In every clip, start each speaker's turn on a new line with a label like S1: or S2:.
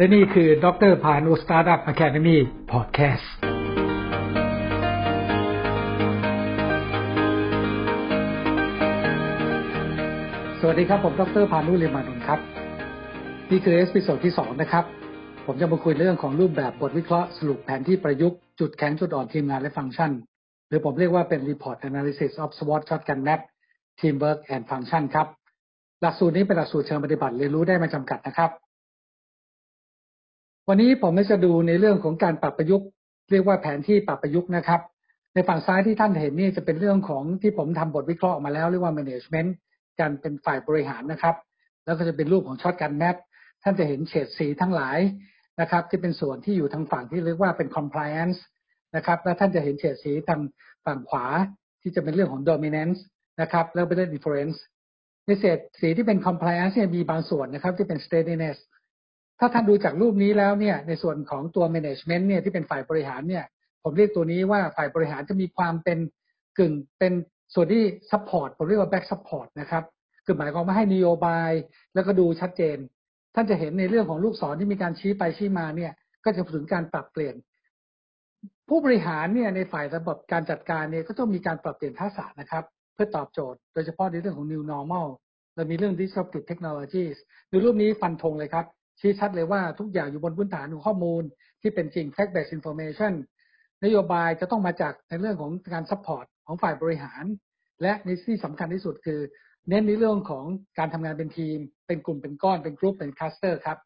S1: และนี่คือดร.ภาณุ Startup Academy Podcast สวัสดีครับ ผมดร.ภาณุเรมานนท์ครับ นี่คือ episode ที่สองนะครับ ผมจะมาคุยเรื่องของรูปแบบบทวิเคราะห์สรุปแผนที่ประยุกต์จุดแข็งจุดอ่อนทีมงานและฟังก์ชัน หรือผมเรียกว่าเป็น Report Analysis of SWOT Shotgun Map Teamwork and Function ครับ หลักสูตรนี้เป็นหลักสูตรเชิงปฏิบัติเรียนรู้ได้ไม่จำกัดนะครับ วันนี้ผมจะดูในเรื่องของการปรับประยุกต์ เรียกว่าแผนที่ปรับประยุกต์นะครับ ในฝั่งซ้ายที่ท่านเห็นนี่จะเป็นเรื่องของที่ผมทำบทวิเคราะห์ออกมาแล้วเรียกว่า management การเป็นฝ่ายบริหารนะครับ แล้วก็จะเป็นรูปของช็อตการแมปท่านจะเห็นเฉดสีทั้งหลายนะครับที่เป็นส่วนที่อยู่ทางฝั่งที่เรียกว่าเป็น compliance นะครับแล้วท่านจะเห็นเฉดสีทางฝั่งขวาที่จะเป็นเรื่องของ dominance นะครับแล้วเป็นเรื่อง difference ในเศษสีที่เป็น compliance เนี่ยมีบางส่วนนะครับที่เป็น steadiness ถ้าท่านดูจากรูปนี้แล้วเนี่ยในส่วนของตัว management เนี่ยที่เป็นฝ่ายบริหารเนี่ยผมเรียกตัวนี้ว่าฝ่ายบริหารจะมีความเป็นกึ่งเป็นส่วนที่ support ผมเรียกว่า back support นะครับคือหมายความว่าให้นโยบายแล้วก็ดูชัดเจน ท่านจะเห็นในเรื่องของลูกศรที่มีการชี้ไปชี้มาเนี่ยก็จะถึงการปรับเปลี่ยน ผู้บริหารเนี่ยในฝ่ายระบบการจัดการเนี่ยก็ต้องมีการปรับเปลี่ยนทักษะนะครับ เพื่อตอบโจทย์ โดยเฉพาะในเรื่องของ new normal เรามีเรื่อง disruptive technologies ดูรูปนี้ฟันธงเลยครับ ชี้ชัดเลยว่าทุกอย่างอยู่บนพื้นฐานของข้อมูลที่เป็นจริง fact based information นโยบายจะต้องมาจากในเรื่องของการ support ของฝ่ายบริหาร และในที่สำคัญที่สุดคือ เน้นในเรื่องของการทำงานเป็นทีม เป็นกลุ่มเป็นก้อนเป็นกลุ่มเป็นคลัสเตอร์ครับ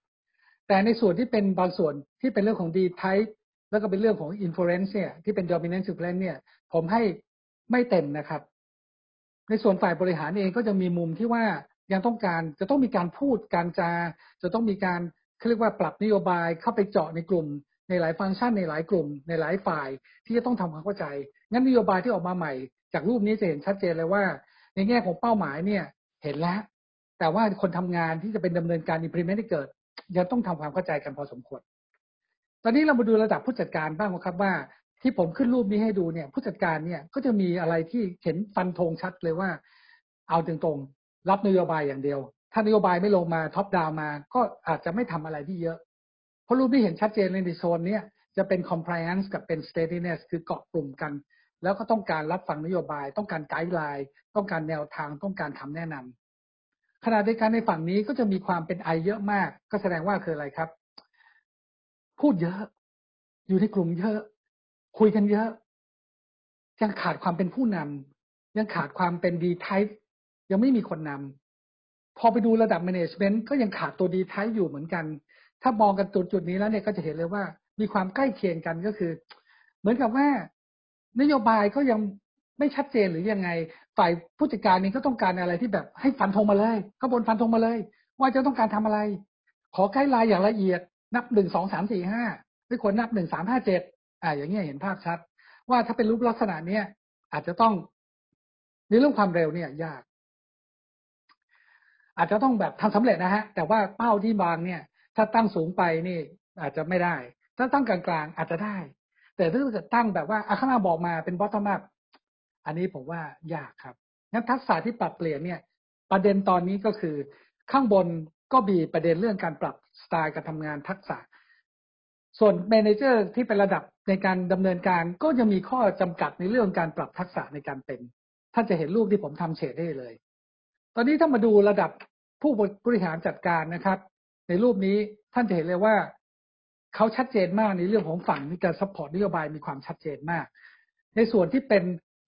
S1: แต่ในส่วนที่เป็นบางส่วนที่เป็นเรื่องของ D type แล้วก็เป็นเรื่องของ inference เนี่ยที่เป็น dominant supplant เนี่ยผมให้ไม่เต็มนะครับ ในส่วนฝ่ายบริหารเองก็จะมีมุมที่ว่า ยังต้องการจะต้องมีการพูดการจา จะต้องมีการเขาเรียกว่าปรับนโยบายเข้าไปเจาะในกลุ่ม ในหลายฟังก์ชันในหลายกลุ่ม ในหลายฝ่ายที่จะต้องทำความเข้าใจ งั้นนโยบายที่ออกมาใหม่ จากรูปนี้จะเห็นชัดเจนเลยว่า ในแง่ของเป้าหมายเนี่ยเห็นแล้ว แต่ว่าคนทำงานที่จะเป็นดำเนินการ implement ให้เกิดยังต้องทำความเข้าใจกันพอสมควรตอนนี้เรามาดูระดับผู้จัดการบ้างครับว่าที่ผมขึ้นรูปนี้ให้ดูเนี่ยผู้จัดการเนี่ยก็จะมีอะไรที่เห็นฟันธงชัดเลยว่า เอาตรง รับนโยบายอย่างเดียว ถ้านโยบายไม่ลงมาท็อปดาวมา ก็อาจจะไม่ทำอะไรที่เยอะ เพราะรูปที่เห็นชัดเจนในโซนนี้จะเป็น compliance กับเป็น steadiness คือเกาะกลุ่มกัน แล้วก็ต้องการรับฟังนโยบาย ต้องการไกด์ไลน์ต้องการแนวทางต้องการคำแนะนำขณะเดียวกันในฝั่งนี้ก็จะมีความเป็นไอเยอะมาก ก็แสดงว่าคืออะไรครับ พูดเยอะ อยู่ในกลุ่มเยอะ คุยกันเยอะ ยังขาดความเป็นผู้นำยังขาดความเป็นดีไทป์ ยังไม่มีคนนำพอไปดูระดับ management ก็ยังขาดตัวดีท้ายอยู่เหมือนกัน ถ้ามองกันจุดจุดนี้แล้วเนี่ยก็จะเห็นเลยว่า มีความใกล้เคียงกันก็คือ เหมือนกับว่านโยบายก็ยังไม่ชัดเจนหรือยังไง ฝ่ายผู้จัดการนี้ก็ต้องการอะไรที่แบบให้ฟันธงมาเลยข้าบนฟันธงมาเลย ว่าจะต้องการทำอะไร ขอใกล้ลายอย่างละเอียด นับหนึ่งสองสามสี่ห้าไม่ควรนับหนึ่งสามห้าเจ็ดอ่าอย่างเงี้ยเห็นภาพชัด ว่าถ้าเป็นรูปลักษณะเนี้ยอาจจะต้องในเรื่องความเร็วเนี่ย ยาก อาจจะต้องแบบทำสำเร็จนะฮะ แต่ว่าเป้าที่วางเนี่ย ถ้าตั้งสูงไปนี่อาจจะไม่ได้ ถ้าตั้งกลางๆอาจจะได้ แต่ถ้าเกิดตั้งแบบว่าอาข้างหน้าบอกมาเป็น bottom up อันนี้ผมว่ายากครับงั้นทักษะที่ปรับเปลี่ยนเนี่ย ประเด็นตอนนี้ก็คือ ข้างบนก็มีประเด็นเรื่องการปรับสไตล์การทำงานทักษะ ส่วน manager ที่เป็นระดับในการดำเนินการก็ยังมีข้อจำกัดในเรื่องการปรับทักษะในการเป็นท่านจะเห็นรูปที่ผมทำเฉดได้เลย ตอนนี้ถ้ามาดูระดับผู้บริหารจัดการนะครับ ในรูปนี้ท่านจะเห็นเลยว่าเขาชัดเจนมากในเรื่องของฝั่งในการ support นโยบายมีความชัดเจนมาก ในส่วนที่เป็น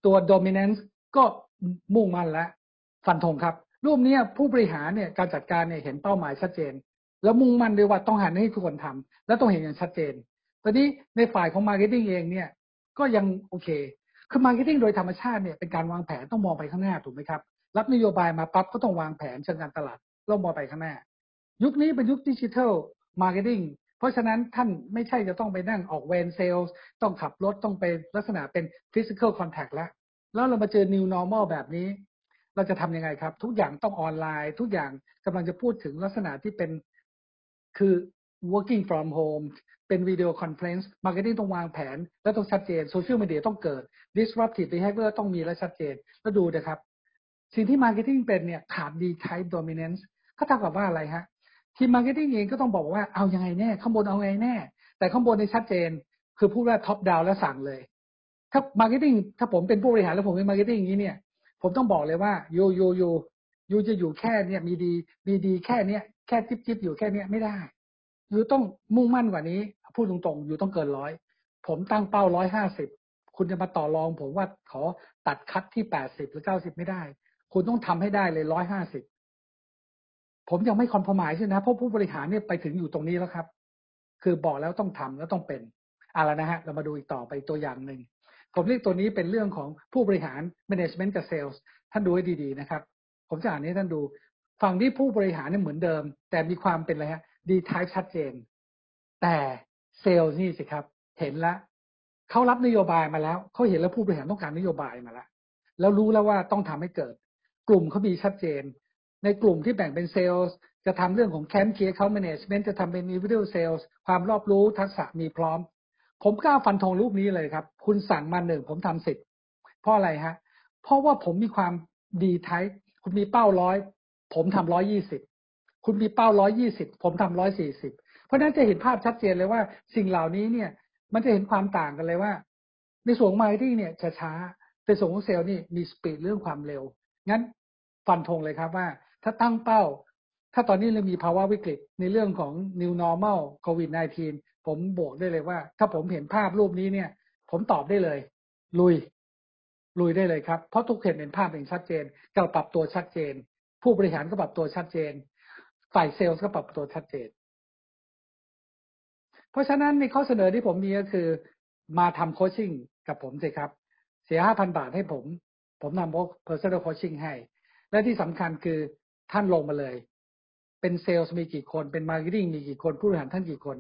S1: ตัว dominance ก็มุ่งมั่นและฟันธงครับ รูปนี้ผู้บริหารเนี่ยการจัดการเนี่ยเห็นเป้าหมายชัดเจน แล้วมุ่งมั่นเลยว่าต้องหันให้ทุกคนทำและต้องเห็นอย่างชัดเจนตอนนี้ในฝ่ายของ marketing เองเนี่ยก็ยังโอเคคือ marketing โดยธรรมชาติเนี่ยเป็นการวางแผนต้องมองไปข้างหน้าถูกไหมครับ รับนโยบายมาปั๊บก็ต้องวางแผนเชิงการตลาดแล้วมองไปข้างหน้า ยุคนี้เป็นยุค digital marketing เพราะฉะนั้นท่านไม่ใช่จะต้องไปนั่งออก van sales ต้องขับรถต้องไปลักษณะเป็น physical contact แล้ว แล้วเรามาเจอ new normal แบบนี้ เราจะทำยังไงครับ ทุกอย่างต้องออนไลน์ ทุกอย่างกำลังจะพูดถึงลักษณะที่เป็นคือ working from home เป็น video conference marketing ต้องวางแผน และต้องชัดเจนโซเชียลมีเดียต้องเกิด disruptive behavior ต้องมีและชัดเจน แล้วดูนะครับ สิ่งที่ Marketing เป็นเนี่ยขาด D type dominance ก็เท่ากับว่าอะไรฮะทีม marketing เองก็ต้องบอกว่าเอายังไงแน่ข้างบนเอาไงแน่ แต่ข้างบนในชัดเจน คือพูดว่า top down แล้วสั่งเลย ถ้า marketing ถ้าผมเป็นผู้บริหารแล้วผมเป็น marketing อย่างนี้เนี่ย ผมต้องบอกเลยว่าโยโยโย you จะอยู่แค่เนี่ยมีดีมีดีแค่เนี้ยแค่จิ๊บจิ๊บอยู่แค่เนี้ยไม่ได้ยูต้องมุ่งมั่นกว่านี้ พูดตรงๆอยู่ต้องเกินร้อยผมตั้งเป้าร้อยห้าสิบคุณจะมาต่อรอง ผมว่าขอตัดคัดที่แปดสิบหรือเก้าสิบไม่ได้ คุณต้องทำให้ได้เลยร้อยห้าสิบผมยังไม่คอนพมายใช่นะเพราะผู้บริหารเนี่ยไปถึงอยู่ตรงนี้แล้วครับ คือบอกแล้วต้องทำแล้วต้องเป็นอะไรนะฮะเรามาดูอีกต่อไปตัวอย่างหนึ่งผมเรียกตัวนี้เป็นเรื่องของผู้บริหาร management กับ sales ท่านดูให้ดีๆนะครับ ผมจะอ่านให้ท่านดู ฝั่งที่ผู้บริหารเนี่ยเหมือนเดิม แต่มีความเป็นอะไรฮะ D type ชัดเจน แต่เซลล์นี่สิครับ เห็นแล้วเขารับนโยบายมาแล้วเขาเห็นแล้วผู้บริหารต้องการนโยบายมาแล้วแล้วรู้แล้วว่าต้องทำให้เกิด กลุ่มเขามีชัดเจน ในกลุ่มที่แบ่งเป็นเซลล์จะทำเรื่องของแคมป์ key account management จะทำเป็นอินดิวิ u เซลล์ความรอบรู้ทักษะมีพร้อม ผมกล้าฟันธงรูปนี้เลยครับ คุณสั่งมาหนึ่งผมทำสิบเพราะอะไรฮะ เพราะว่าผมมีความ D type คุณมีเป้าร้อยผมทำร้อยยี่สิบคุณมีเป้าร้อยยี่สิบผมทำร้อยสี่สิบเพราะนั้นจะเห็นภาพชัดเจนเลยว่าสิ่งเหล่านี้เนี่ย มันจะเห็นความต่างกันเลยว่า ในส่วนของ marketing เนี่ยช้าช้าแต่ส่วนของเซลล์นี่มี speed เรื่องความเร็ว งั้นฟันธงเลยครับว่า ถ้าตั้งเป้า ถ้าตอนนี้เรามีภาวะวิกฤตในเรื่องของ new normal covid 19ผมบอกได้เลยว่า ถ้าผมเห็นภาพรูปนี้เนี่ย ผมตอบได้เลย ลุย ลุยได้เลยครับ เพราะทุกเห็นเห็นภาพอย่างชัดเจนเราปรับตัวชัดเจน ผู้บริหารก็ปรับตัวชัดเจน ฝ่ายเซลล์ก็ปรับตัวชัดเจน เพราะฉะนั้นในข้อเสนอที่ผมมีก็คือ มาทำโคชชิ่งกับผมสิครับ เสียห้าพันบาทให้ผม ผมทำ personal coaching ให้ และที่สำคัญคือท่านลงมาเลย เป็นเซลล์มีกี่คน เป็น marketing มีกี่คน ผู้บริหารท่านกี่คน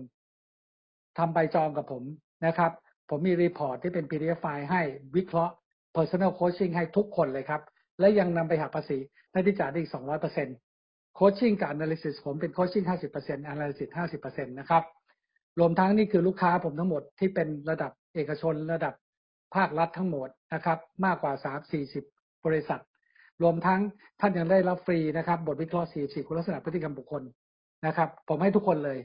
S1: ทำใบจองกับผมนะครับ ผมมี report ที่เป็น PDF file ให้วิเคราะห์ personal coaching ให้ทุกคนเลยครับ และยังนำไปหักภาษีได้ที่จ่ายได้อีก 200% coaching กับ analysis ผมเป็น coaching 50% analysis 50%นะครับรวมทั้งนี่คือลูกค้าผมทั้งหมดที่เป็นระดับเอกชนระดับ ภาครัฐทั้งหมดนะครับมากกว่า 3 40 บริษัท รวมทั้งท่านยังได้รับฟรีนะครับบทวิเคราะห์ 44 คุณลักษณะพฤติกรรมบุคคลนะครับผมให้ทุกคนเลย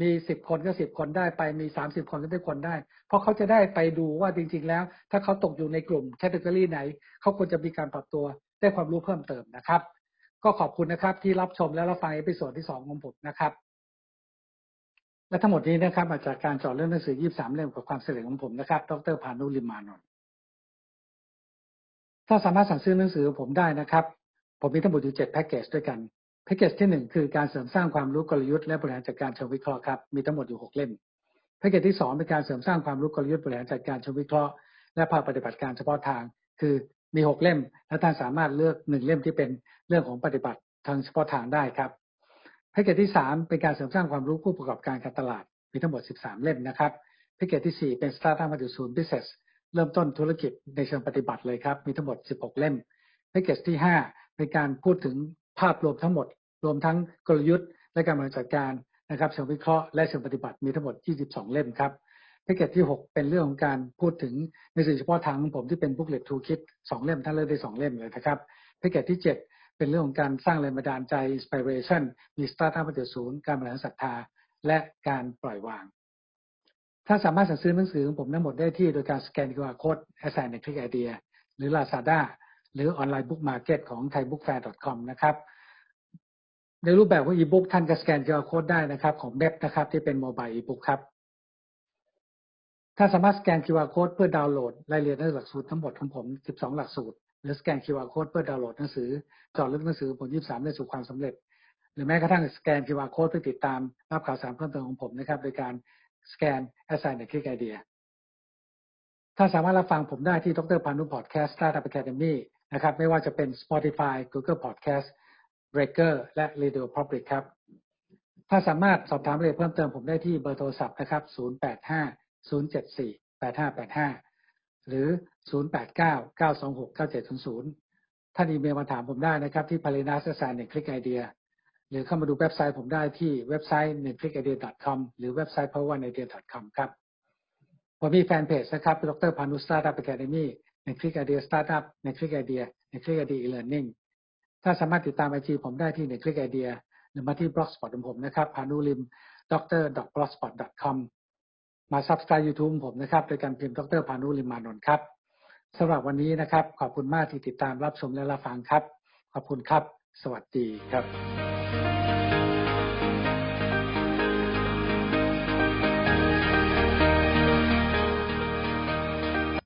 S1: มีสิบคนก็สิบคนได้ไปมีสามสิบคนก็ได้คนได้ เพราะเขาจะได้ไปดูว่าจริง ๆ แล้ว ถ้าเขาตกอยู่ในกลุ่ม category ไหน เขาควรจะมีการปรับตัวได้ความรู้เพิ่มเติมนะครับ ก็ขอบคุณนะครับที่รับชมและรับฟัง episode ที่สองของผมนะครับ และทั้งหมดนี้นะครับมาจากการจอดเรื่องหนังสือ 23 เล่มกับความเสร็จของผมนะครับ ดรพานุลิมานนท์ถ้าสามารถสั่งซื้อหนังสือผมได้นะครับ ผมมีทั้งหมดอยู่7แพ็กเกจด้วยกัน แพ็กเกจที่หนึ่งคือการเสริมสร้างความรู้กลยุทธ์และบริหารจัดการเชิงวิเคราะห์ครับ มีทั้งหมดอยู่หกเล่ม แพ็กเกจที่สองเป็นการเสริมสร้างความรู้กลยุทธ์บริหารจัดการเชิงวิเคราะห์และภาคปฏิบัติการเฉพาะทาง คือมีหกเล่ม และท่านสามารถเลือกหนึ่งเล่มที่เป็นเรื่องของปฏิบัติทางเฉพาะทางได้ครับ แพ็กเกจที่สามเป็นการเสริมสร้างความรู้ผู้ประกอบการการตลาดมีทั้งหมด 13 เล่มนะครับแพ็กเกจที่ 4 เป็น Startup มาถึงศูนย์ Business เริ่มต้นธุรกิจในเชิงปฏิบัติเลยครับ มีทั้งหมด 16 เล่มแพ็กเกจที่ 5 เป็นการพูดถึงภาพรวมทั้งหมด รวมทั้งกลยุทธ์ และการบริหารจัดการนะครับเชิงวิเคราะห์และเชิงปฏิบัติมีทั้งหมด 22 เล่มครับแพ็กเกจที่ 6 เป็นเรื่องของการพูดถึงในสื่อเฉพาะทางของผมที่เป็นบุ๊กเล็ตทูคิดสองเล่มท่านเลือกได้สองเล่มเลยนะครับแพ็กเกจที่ 7 เป็นเรื่องของการสร้างแรงบันดาลใจ inspiration มีสตาร์ทอัพมาเดศูนย์การบริหารศรัทธา และการปล่อยวาง ถ้าสามารถสั่งซื้อหนังสือของผมทั้งหมดได้ที่โดยการสแกน QR code at sign One Click Idea หรือ Lazada หรือ online book market ของ thaibookfair.com นะครับในรูปแบบของอีบุ๊กท่านก็สแกน QR Code ได้นะครับของเว็บนะครับที่เป็น mobile e-book ครับถ้าสามารถสแกน QR Code เพื่อดาวน์โหลดรายละเอียดในหลักสูตรทั้งหมดของผม 12 หลักสูตร หรือสแกน QR Code เพื่อดาวน์โหลดหนังสือจอดลึกหนังสือผล 23 ได้สู่ความสำเร็จ หรือแม้กระทั่งสแกน QR Code เพื่อติดตามรับข่าวสารเพิ่มเติมของผมนะครับ โดยการสแกน Assign ในคลิกไอเดียถ้าสามารถรับฟังผมได้ที่ดรพานุพอดแคสต์ Startup Academy นะครับ ไม่ว่าจะเป็น Spotify Google Podcast Breaker และ Radio Public ครับ ถ้าสามารถสอบถามรายละเอียดเพิ่มเติมผมได้ที่เบอร์โทรศัพท์นะครับ 085 074 8585 หรือ 089 926 9700 ท่านอีเมลมาถามผมได้นะครับที่ p a l i n a s a s a n 1 Click Idea หรือเข้ามาดูเว็บไซต์ผมได้ที่เว็บไซต์1 Click Idea com หรือเว็บไซต์ power idea com ครับผมมีแฟนเพจนะครับดรพานุสตาร์ทอัพอะคาเดมี่ในคลิกไอเดียสตาร์ทอัพในคลิกไอเดียในคลิกไอเดียอีเลอร์นิ่งถ้าสามารถติดตามไอจีผมได้ที่ในคลิกไอเดียหรือมาที่ blogspot ของผมนะครับพานุริม dr blogspot com มา subscribe YouTube ผมนะครับโดยการพิมพ์ดรพานุริมมานนท์ครับ สำหรับวันนี้นะครับ ขอบคุณมากที่ติดตามรับชมและรับฟังครับ ขอบคุณครับ สวัสดีครับ